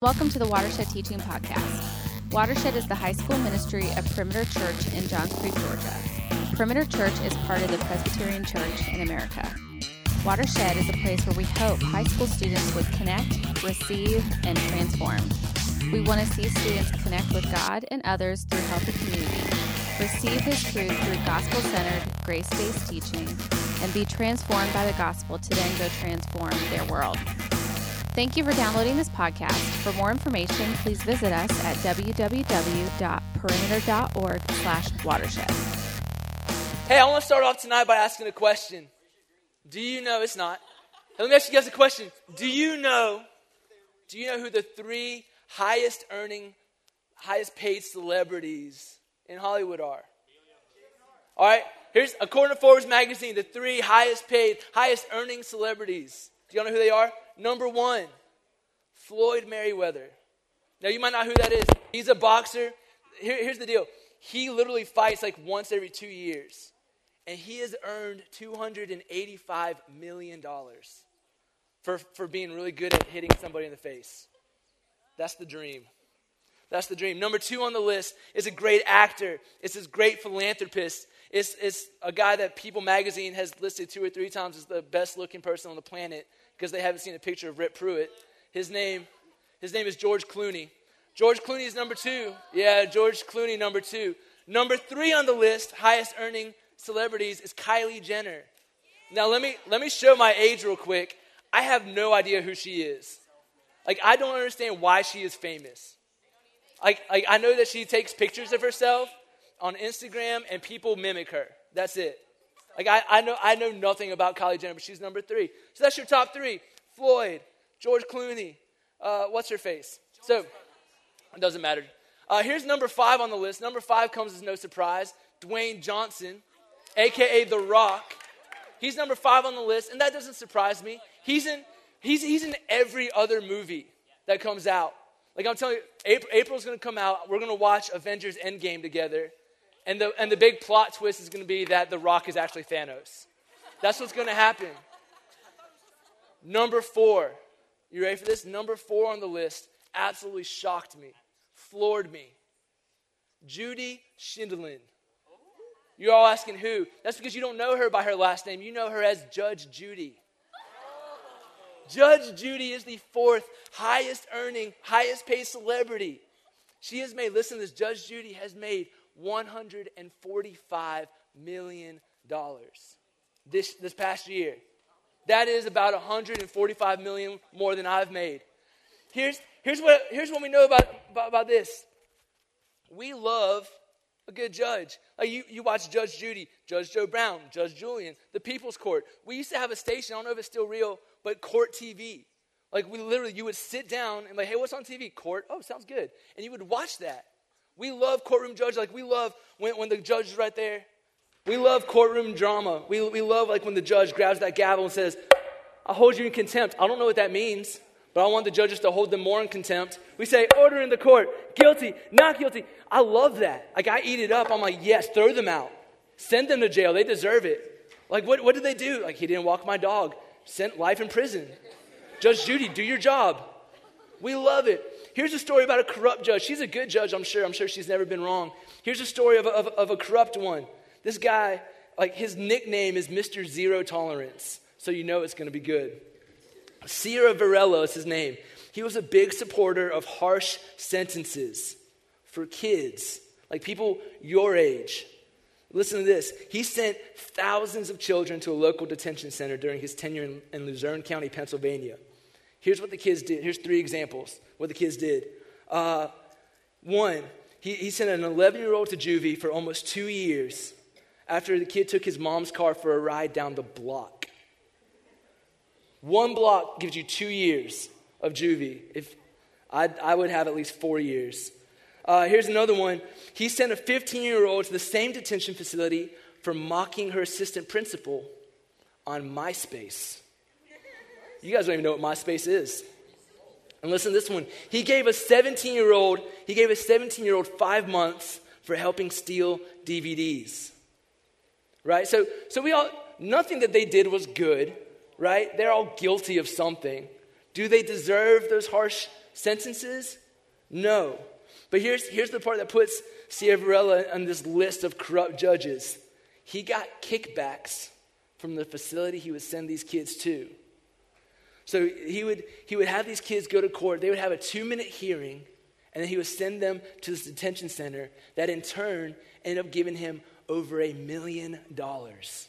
Welcome to the Watershed Teaching Podcast. Watershed is the high school ministry of Perimeter Church in Johns Creek, Georgia. Perimeter Church is part of the Presbyterian Church in America. Watershed is a place where we hope high school students would connect, receive, and transform. We want to see students connect with God and others through healthy community, receive His truth through gospel centered, grace based teaching, and be transformed by the gospel to then go transform their world. Thank you for downloading this podcast. For more information, please visit us at www.perimeter.org slash watershed. Hey, I want to start off tonight by asking a question. Do you know, it's not. Let me ask you guys a question. Do you know, do you know who the three highest earning, highest paid celebrities in Hollywood are? All right, here's, according to Forbes magazine, the three highest paid, highest earning celebrities. Do you know who they are? Number one, Floyd Mayweather. Now, you might not know who that is. He's a boxer. Here, here's the deal he literally fights like once every two years. And he has earned $285 million for, for being really good at hitting somebody in the face. That's the dream. That's the dream. Number two on the list is a great actor. It's this great philanthropist. It's, it's a guy that People magazine has listed two or three times as the best looking person on the planet because they haven't seen a picture of Rip Pruitt. His name, his name is George Clooney. George Clooney is number two. Yeah, George Clooney, number two. Number three on the list, highest earning celebrities, is Kylie Jenner. Now let me let me show my age real quick. I have no idea who she is. Like I don't understand why she is famous. Like, like I know that she takes pictures of herself on Instagram and people mimic her. That's it. Like I, I know I know nothing about Kylie Jenner, but she's number three. So that's your top three: Floyd, George Clooney, uh, what's her face? So it doesn't matter. Uh, here's number five on the list. Number five comes as no surprise: Dwayne Johnson, aka The Rock. He's number five on the list, and that doesn't surprise me. He's in he's he's in every other movie that comes out. Like I'm telling you, April, April's to come out. We're to watch Avengers Endgame together. And the, and the big plot twist is going to be that The Rock is actually Thanos. That's what's going to happen. Number four. You ready for this? Number four on the list absolutely shocked me, floored me. Judy Sheindlin. You're all asking who? That's because you don't know her by her last name. You know her as Judge Judy. Judge Judy is the fourth highest earning, highest paid celebrity. She has made, listen to this, Judge Judy has made $145 million this, this past year. That is about 145 million more than I've made. Here's, here's, what, here's what we know about, about, about this. We love a good judge. Like you, you watch Judge Judy, Judge Joe Brown, Judge Julian, the People's Court. We used to have a station, I don't know if it's still real, but Court TV. Like we literally, you would sit down and like, hey, what's on TV? Court. Oh, sounds good. And you would watch that. We love courtroom judge. Like we love when, when the judge is right there. We love courtroom drama. We, we love like when the judge grabs that gavel and says, I'll hold you in contempt. I don't know what that means, but I want the judges to hold them more in contempt. We say, order in the court, guilty, not guilty. I love that. Like I eat it up. I'm like, yes, throw them out. Send them to jail. They deserve it. Like what, what did they do? Like he didn't walk my dog. Sent life in prison. Judge Judy, do your job. We love it. Here's a story about a corrupt judge. She's a good judge, I'm sure. I'm sure she's never been wrong. Here's a story of of, of a corrupt one. This guy, like his nickname is Mr. Zero Tolerance, so you know it's going to be good. Ciavarella is his name. He was a big supporter of harsh sentences for kids, like people your age. Listen to this. He sent thousands of children to a local detention center during his tenure in, in Luzerne County, Pennsylvania. Here's what the kids did. Here's three examples what the kids did. Uh, one, he, he sent an 11 year old to juvie for almost two years after the kid took his mom's car for a ride down the block. One block gives you two years of juvie. If I, I would have at least four years. Uh, here's another one. He sent a 15 year old to the same detention facility for mocking her assistant principal on MySpace. You guys don't even know what MySpace is. And listen to this one. He gave a 17 year old, he gave a 17 year old five months for helping steal DVDs. Right? So, so we all, nothing that they did was good, right? They're all guilty of something. Do they deserve those harsh Sentences? No. But here's, here's the part that puts Ciavarella on this list of corrupt judges. He got kickbacks from the facility he would send these kids to. So he would, he would have these kids go to court. They would have a two minute hearing, and then he would send them to this detention center that in turn ended up giving him over a million dollars.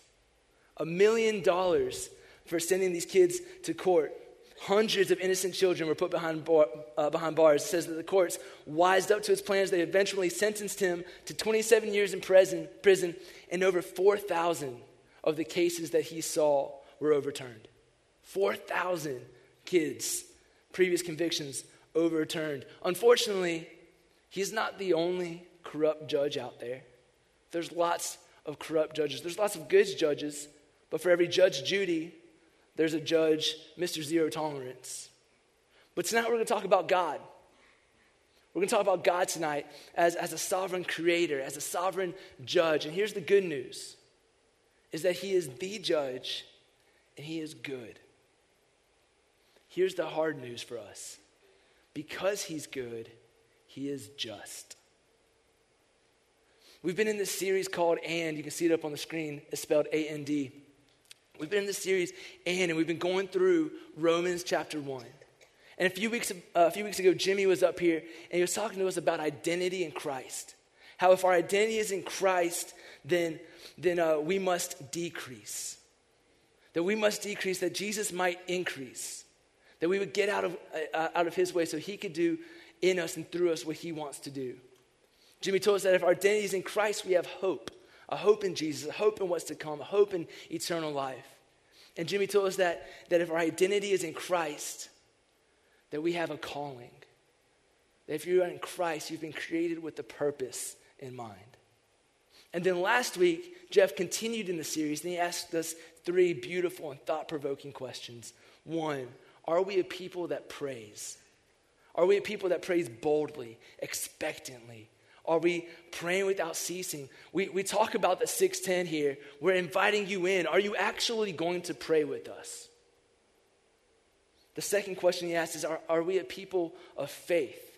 A million dollars for sending these kids to court. Hundreds of innocent children were put behind, bar, uh, behind bars. It says that the courts wised up to his plans. They eventually sentenced him to 27 years in prison, prison and over 4,000 of the cases that he saw were overturned. 4,000 kids, previous convictions overturned. Unfortunately, he's not the only corrupt judge out there. There's lots of corrupt judges. There's lots of good judges, but for every Judge Judy, there's a judge, Mr. Zero Tolerance. But tonight we're going to talk about God. We're going to talk about God tonight as, as a sovereign creator, as a sovereign judge. And here's the good news is that he is the judge and he is good. Here's the hard news for us. Because he's good, he is just. We've been in this series called And. You can see it up on the screen. It's spelled A N D. We've been in this series And, and we've been going through Romans chapter 1. And a few weeks, uh, a few weeks ago, Jimmy was up here and he was talking to us about identity in Christ. How if our identity is in Christ, then, then uh, we must decrease. That we must decrease, that Jesus might increase. That we would get out of, uh, out of his way so he could do in us and through us what he wants to do. Jimmy told us that if our identity is in Christ, we have hope a hope in Jesus, a hope in what's to come, a hope in eternal life. And Jimmy told us that, that if our identity is in Christ, that we have a calling. That if you're in Christ, you've been created with a purpose in mind. And then last week, Jeff continued in the series and he asked us three beautiful and thought provoking questions. One, are we a people that praise? Are we a people that praise boldly, expectantly, are we praying without ceasing? We, we talk about the 610 here. We're inviting you in. Are you actually going to pray with us? The second question he asks is Are, are we a people of faith?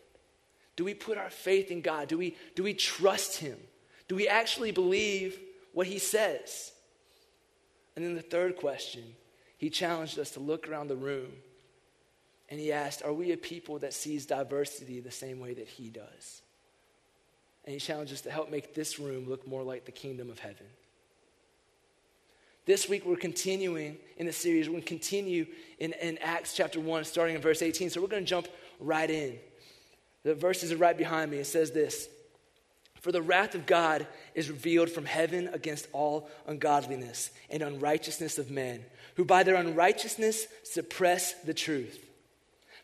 Do we put our faith in God? Do we, do we trust Him? Do we actually believe what He says? And then the third question, he challenged us to look around the room and he asked, Are we a people that sees diversity the same way that He does? And he challenged us to help make this room look more like the kingdom of heaven. This week, we're continuing in the series. We're going to continue in, in Acts chapter 1, starting in verse 18. So we're going to jump right in. The verses are right behind me. It says this For the wrath of God is revealed from heaven against all ungodliness and unrighteousness of men, who by their unrighteousness suppress the truth.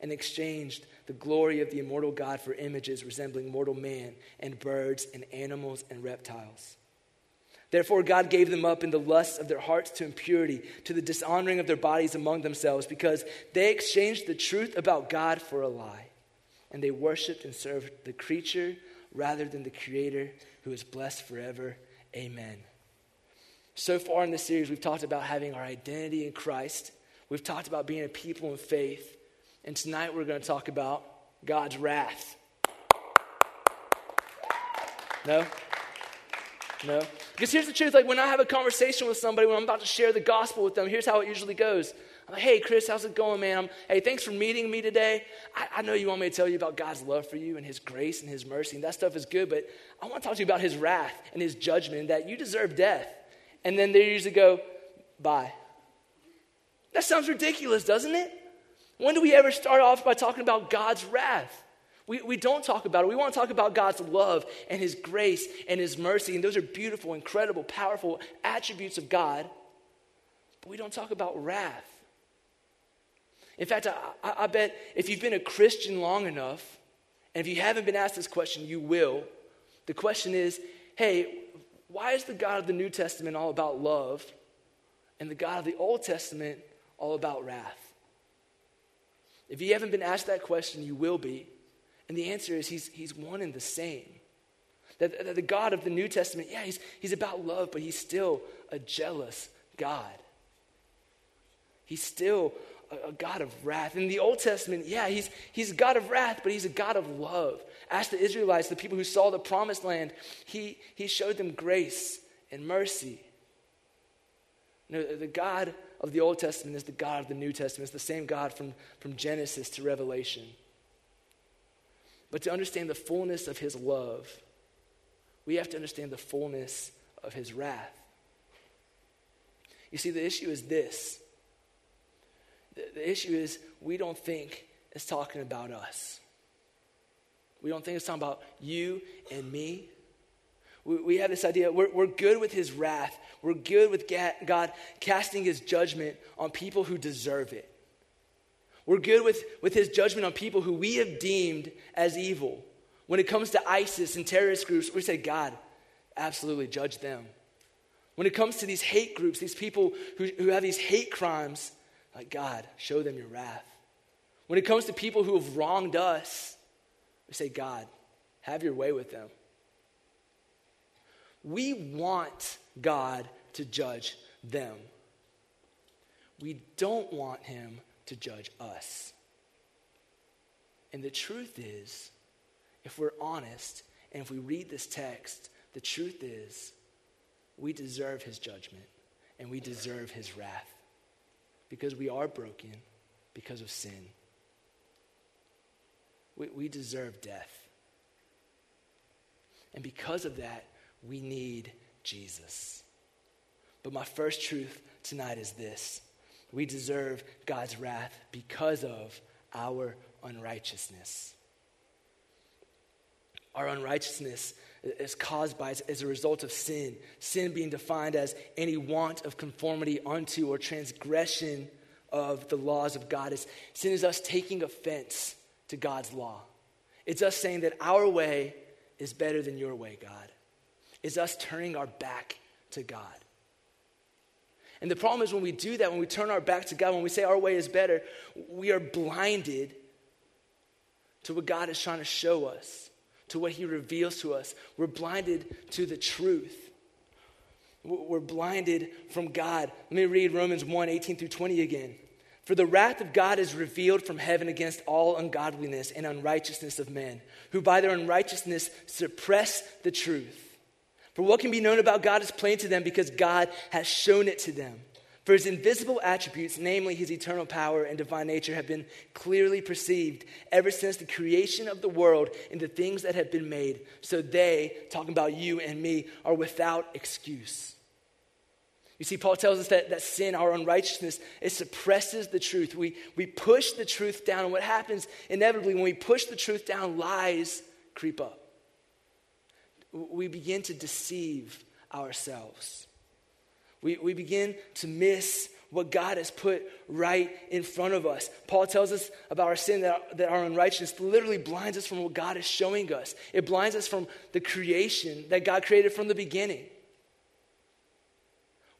and exchanged the glory of the immortal God for images resembling mortal man and birds and animals and reptiles. Therefore, God gave them up in the lusts of their hearts to impurity, to the dishonoring of their bodies among themselves, because they exchanged the truth about God for a lie. And they worshiped and served the creature rather than the Creator, who is blessed forever. Amen. So far in this series, we've talked about having our identity in Christ. We've talked about being a people in faith. And tonight we're going to talk about God's wrath. No? No? Because here's the truth like when I have a conversation with somebody, when I'm about to share the gospel with them, here's how it usually goes. I'm like, hey, Chris, how's it going, man? I'm, hey, thanks for meeting me today. I, I know you want me to tell you about God's love for you and His grace and His mercy, and that stuff is good, but I want to talk to you about His wrath and His judgment that you deserve death. And then they usually go, bye. That sounds ridiculous, doesn't it? When do we ever start off by talking about God's wrath? We, we don't talk about it. We want to talk about God's love and His grace and His mercy. And those are beautiful, incredible, powerful attributes of God. But we don't talk about wrath. In fact, I, I, I bet if you've been a Christian long enough, and if you haven't been asked this question, you will. The question is hey, why is the God of the New Testament all about love and the God of the Old Testament all about wrath? If you haven't been asked that question, you will be. And the answer is he's, he's one and the same. That, that the God of the New Testament, yeah, he's, he's about love, but he's still a jealous God. He's still a, a, God of wrath. In the Old Testament, yeah, he's, he's a God of wrath, but he's a God of love. Ask the Israelites, the people who saw the promised land, he, he showed them grace and mercy. Know, the God of the Old Testament is the God of the New Testament. It's the same God from, from Genesis to Revelation. But to understand the fullness of his love, we have to understand the fullness of his wrath. You see, the issue is this the, the issue is we don't think it's talking about us. We don't think it's talking about you and me. We, we have this idea we're, we're good with his wrath, we're good with God casting his judgment on people who deserve it. We're good with, with his judgment on people who we have deemed as evil. When it comes to ISIS and terrorist groups, we say, God, absolutely judge them. When it comes to these hate groups, these people who, who have these hate crimes, like, God, show them your wrath. When it comes to people who have wronged us, we say, God, have your way with them. We want God to judge them. We don't want Him to judge us. And the truth is, if we're honest and if we read this text, the truth is we deserve His judgment and we deserve His wrath because we are broken because of sin. We, we deserve death. And because of that, we need Jesus. But my first truth tonight is this we deserve God's wrath because of our unrighteousness. Our unrighteousness is caused by as a result of sin. Sin being defined as any want of conformity unto or transgression of the laws of God. Sin is us taking offense to God's law. It's us saying that our way is better than your way, God. It's us turning our back to God. And the problem is when we do that, when we turn our back to God, when we say our way is better, we are blinded to what God is trying to show us, to what He reveals to us. We're blinded to the truth. We're blinded from God. Let me read Romans 1 18 through 20 again. For the wrath of God is revealed from heaven against all ungodliness and unrighteousness of men, who by their unrighteousness suppress the truth. For what can be known about God is plain to them because God has shown it to them. For his invisible attributes, namely his eternal power and divine nature, have been clearly perceived ever since the creation of the world and the things that have been made. So they, talking about you and me, are without excuse. You see, Paul tells us that, that sin, our unrighteousness, it suppresses the truth. We, we push the truth down. And what happens inevitably when we push the truth down, lies creep up. We begin to deceive ourselves. We, we begin to miss what God has put right in front of us. Paul tells us about our sin, that, that our unrighteousness literally blinds us from what God is showing us. It blinds us from the creation that God created from the beginning.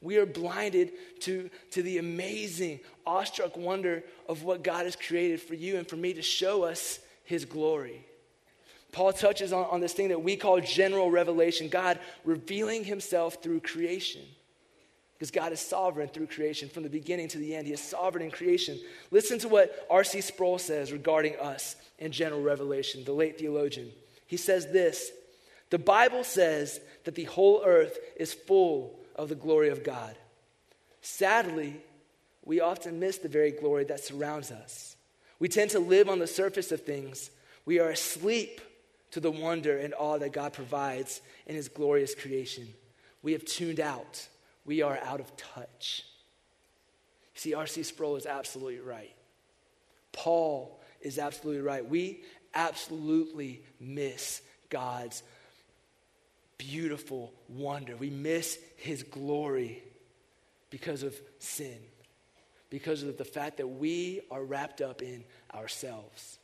We are blinded to, to the amazing, awestruck wonder of what God has created for you and for me to show us his glory. Paul touches on, on this thing that we call general revelation God revealing himself through creation. Because God is sovereign through creation from the beginning to the end. He is sovereign in creation. Listen to what R.C. Sproul says regarding us in general revelation, the late theologian. He says this The Bible says that the whole earth is full of the glory of God. Sadly, we often miss the very glory that surrounds us. We tend to live on the surface of things. We are asleep to the wonder and awe that God provides in His glorious creation. We have tuned out. We are out of touch. See, R.C. Sproul is absolutely right. Paul is absolutely right. We absolutely miss God's beautiful wonder. We miss his glory because of sin. because of the fact that we are wrapped up in ourselves.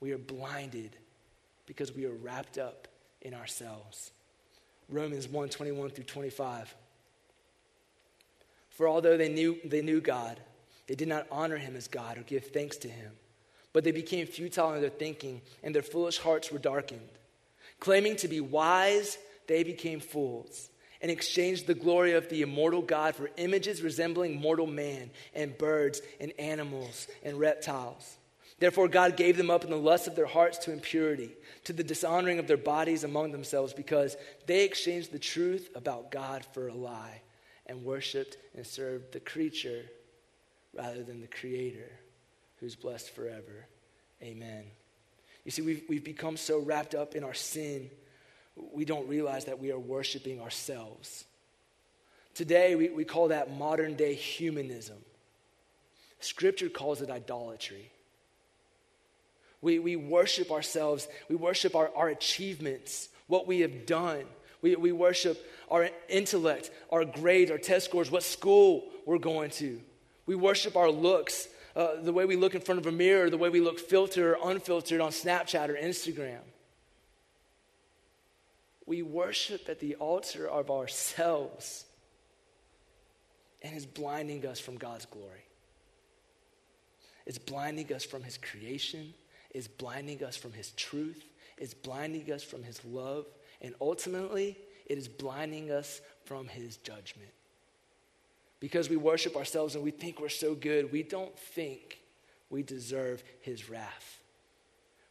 We are blinded because we are wrapped up in ourselves. Romans 1 21 through 25. For although they knew, they knew God, they did not honor him as God or give thanks to him. But they became futile in their thinking, and their foolish hearts were darkened. Claiming to be wise, they became fools and exchanged the glory of the immortal God for images resembling mortal man and birds and animals and reptiles. Therefore, God gave them up in the lust of their hearts to impurity, to the dishonoring of their bodies among themselves, because they exchanged the truth about God for a lie and worshiped and served the creature rather than the Creator, who's blessed forever. Amen. You see, we've, we've become so wrapped up in our sin, we don't realize that we are worshiping ourselves. Today, we, we call that modern day humanism. Scripture calls it idolatry. We, we worship ourselves, we worship our, our achievements, what we have done. We, we worship our intellect, our grades, our test scores, what school we're going to. We worship our looks, uh, the way we look in front of a mirror, the way we look filtered or unfiltered on Snapchat or Instagram. We worship at the altar of ourselves and is blinding us from God's glory. It's blinding us from His creation, is blinding us from His truth, is blinding us from His love, and ultimately, it is blinding us from His judgment because we worship ourselves and we think we're so good, we don't think we deserve his wrath.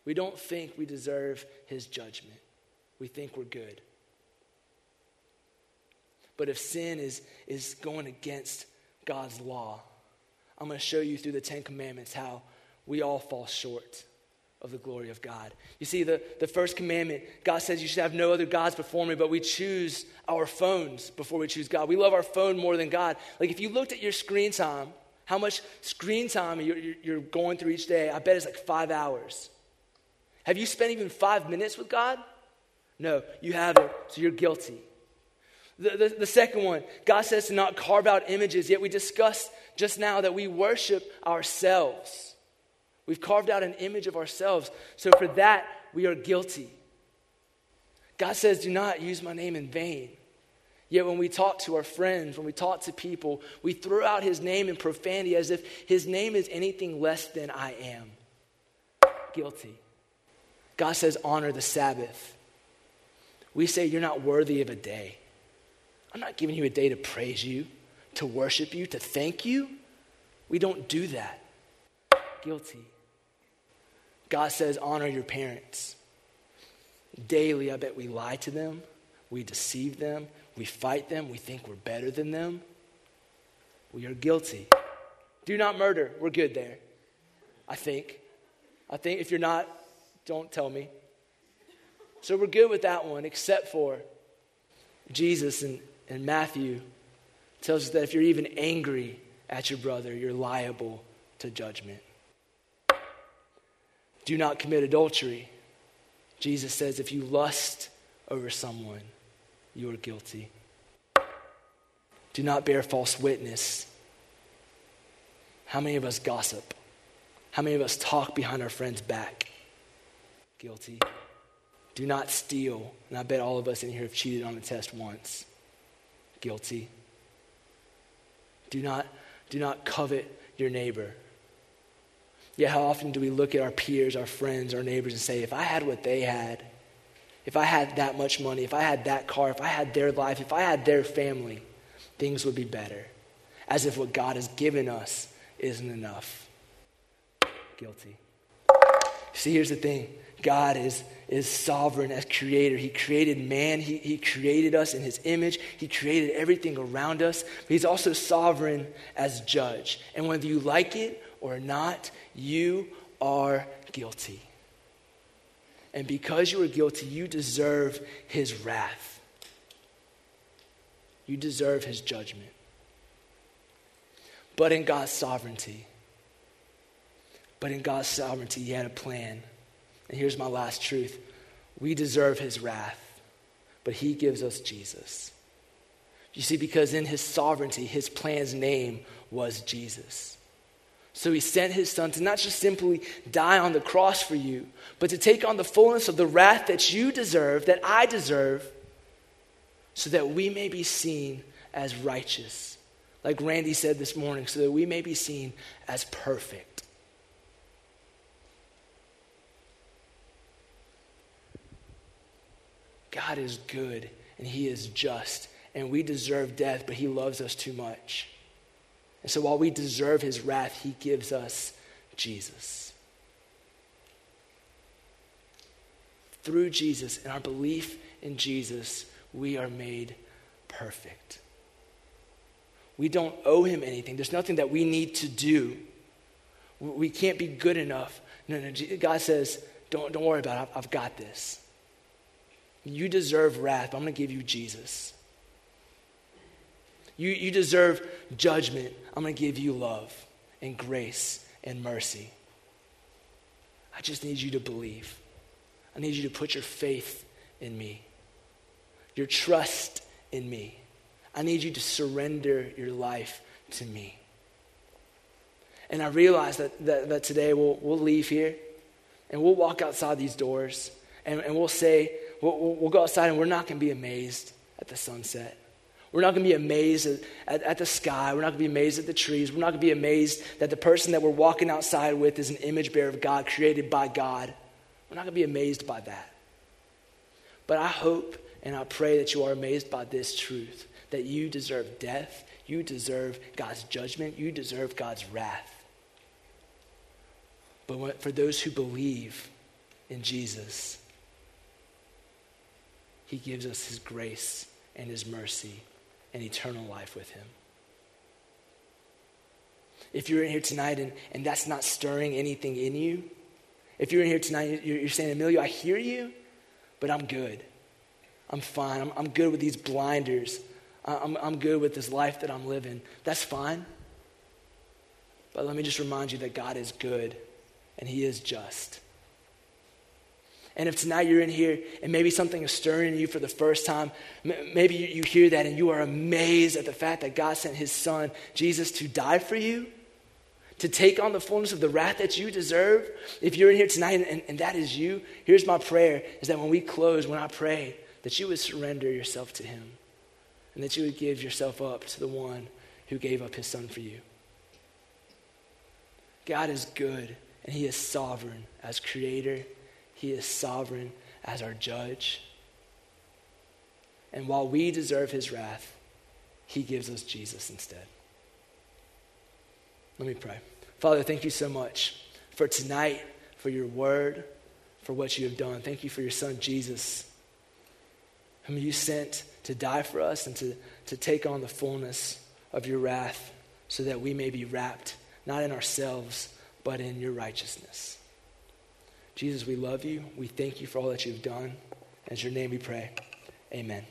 We don't think we deserve his judgment. We think we're good. But if sin is, is going against God's law, I'm going to show you through the Ten Commandments how we all fall short of the glory of God. You see, the, the first commandment, God says you should have no other gods before me, but we choose our phones before we choose God. We love our phone more than God. Like if you looked at your screen time, how much screen time you're, you're going through each day, I bet it's like five hours. Have you spent even five minutes with God? No, you haven't, so you're guilty. The, the, the, second one, God says to not carve out images, yet we discussed just now that we worship ourselves. We've carved out an image of ourselves. So for that, we are guilty. God says, Do not use my name in vain. Yet when we talk to our friends, when we talk to people, we throw out his name in profanity as if his name is anything less than I am. Guilty. God says, Honor the Sabbath. We say, You're not worthy of a day. I'm not giving you a day to praise you, to worship you, to thank you. We don't do that. Guilty. God says, honor your parents. Daily, I bet we lie to them, we deceive them, we fight them, we think we're better than them. We are guilty. Do not murder. We're good there. I think. I think if you're not, don't tell me. So we're good with that one, except for Jesus and, and Matthew tells us that if you're even angry at your brother, you're liable to judgment. Do not commit adultery. Jesus says if you lust over someone, you are guilty. Do not bear false witness. How many of us gossip? How many of us talk behind our friend's back? Guilty. Do not steal. And I bet all of us in here have cheated on a test once. Guilty. Do not, do not covet your neighbor. Yet, how often do we look at our peers, our friends, our neighbors, and say, if I had what they had, if I had that much money, if I had that car, if I had their life, if I had their family, things would be better. As if what God has given us isn't enough. Guilty. See, here's the thing God is, is sovereign as creator. He created man, he, he created us in his image, He created everything around us. But He's also sovereign as judge. And whether you like it or not, you are guilty. And because you are guilty, you deserve his wrath. You deserve his judgment. But in God's sovereignty, but in God's sovereignty, he had a plan. And here's my last truth we deserve his wrath, but he gives us Jesus. You see, because in his sovereignty, his plan's name was Jesus. So he sent his son to not just simply die on the cross for you, but to take on the fullness of the wrath that you deserve, that I deserve, so that we may be seen as righteous. Like Randy said this morning, so that we may be seen as perfect. God is good and he is just, and we deserve death, but he loves us too much. And so while we deserve his wrath, he gives us Jesus. Through Jesus and our belief in Jesus, we are made perfect. We don't owe him anything. There's nothing that we need to do. We can't be good enough. No, no, God says, don't, don't worry about it. I've, got this. You deserve wrath, I'm going to give you Jesus. You, you deserve judgment. I'm going to give you love and grace and mercy. I just need you to believe. I need you to put your faith in me, your trust in me. I need you to surrender your life to me. And I realize that, that, that today we'll, we'll leave here and we'll walk outside these doors and, and we'll say, we'll, we'll go outside and we're not going to be amazed at the sunset. We're not going to be amazed at, at, at, the sky. We're not going to be amazed at the trees. We're not going to be amazed that the person that we're walking outside with is an image bearer of God, created by God. We're not going to be amazed by that. But I hope and I pray that you are amazed by this truth that you deserve death, you deserve God's judgment, you deserve God's wrath. But for those who believe in Jesus, He gives us His grace and His mercy and eternal life with Him. If you're in here tonight and, and that's not stirring anything in you, if you're in here tonight, you're, you're saying, Emilio, I hear you, but I'm good. I'm fine. I'm, I'm good with these blinders. I'm, I'm good with this life that I'm living. That's fine. But let me just remind you that God is good and He is just. And if tonight you're in here and maybe something is stirring in you for the first time, maybe you hear that and you are amazed at the fact that God sent his son, Jesus, to die for you, to take on the fullness of the wrath that you deserve. If you're in here tonight and, and that is you, here's my prayer is that when we close, when I pray, that you would surrender yourself to him and that you would give yourself up to the one who gave up his son for you. God is good and he is sovereign as creator he is sovereign as our judge. And while we deserve his wrath, he gives us Jesus instead. Let me pray. Father, thank you so much for tonight, for your word, for what you have done. Thank you for your son, Jesus, whom you sent to die for us and to, to take on the fullness of your wrath so that we may be wrapped not in ourselves, but in your righteousness. Jesus, we love you. We thank you for all that you've done. In your name we pray. Amen.